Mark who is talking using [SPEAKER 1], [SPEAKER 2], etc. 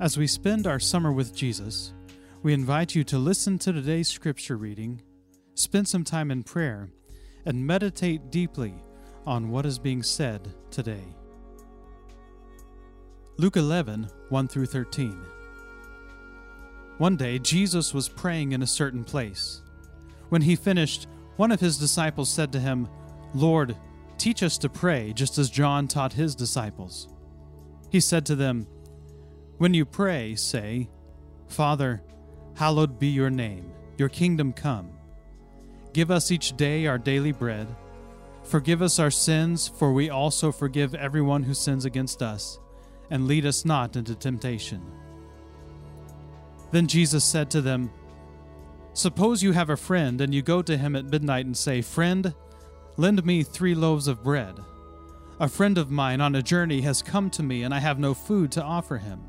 [SPEAKER 1] As we spend our summer with Jesus, we invite you to listen to today's scripture reading, spend some time in prayer, and meditate deeply on what is being said today. Luke 11, 1 through 13. One day, Jesus was praying in a certain place. When he finished, one of his disciples said to him, Lord, teach us to pray, just as John taught his disciples. He said to them, When you pray, say, Father, hallowed be your name, your kingdom come. Give us each day our daily bread. Forgive us our sins, for we also forgive everyone who sins against us, and lead us not into temptation. Then Jesus said to them, Suppose you have a friend, and you go to him at midnight and say, Friend, lend me three loaves of bread. A friend of mine on a journey has come to me, and I have no food to offer him.